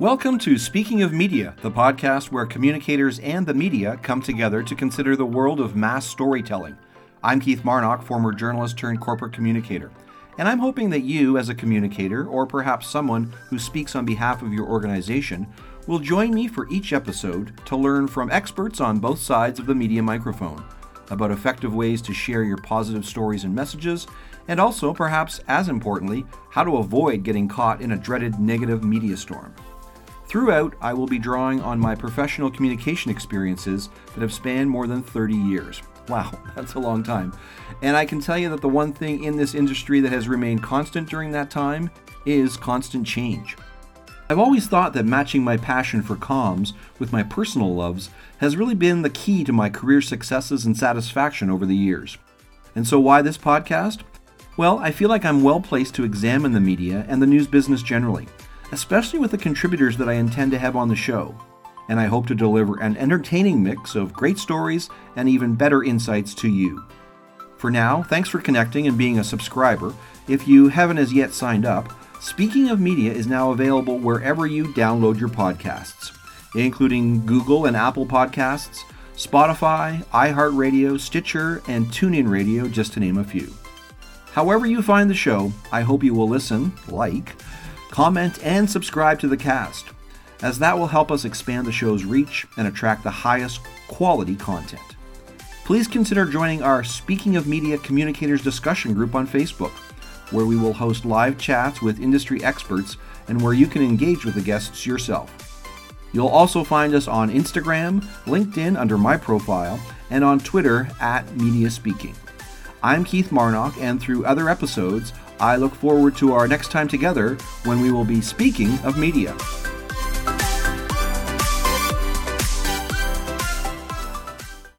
Welcome to Speaking of Media, the podcast where communicators and the media come together to consider the world of mass storytelling. I'm Keith Marnock, former journalist turned corporate communicator, and I'm hoping that you, as a communicator, or perhaps someone who speaks on behalf of your organization, will join me for each episode to learn from experts on both sides of the media microphone about effective ways to share your positive stories and messages, and also, perhaps as importantly, how to avoid getting caught in a dreaded negative media storm. Throughout, I will be drawing on my professional communication experiences that have spanned more than 30 years. Wow, that's a long time. And I can tell you that the one thing in this industry that has remained constant during that time is constant change. I've always thought that matching my passion for comms with my personal loves has really been the key to my career successes and satisfaction over the years. And so, why this podcast? Well, I feel like I'm well placed to examine the media and the news business generally especially with the contributors that I intend to have on the show. And I hope to deliver an entertaining mix of great stories and even better insights to you. For now, thanks for connecting and being a subscriber. If you haven't as yet signed up, Speaking of Media is now available wherever you download your podcasts, including Google and Apple Podcasts, Spotify, iHeartRadio, Stitcher, and TuneIn Radio, just to name a few. However, you find the show, I hope you will listen, like, comment, and subscribe to the cast, as that will help us expand the show's reach and attract the highest quality content. Please consider joining our Speaking of Media Communicators discussion group on Facebook, where we will host live chats with industry experts and where you can engage with the guests yourself. You'll also find us on Instagram, LinkedIn under my profile, and on Twitter at Media Speaking. I'm Keith Marnock, and through other episodes, I look forward to our next time together when we will be speaking of media.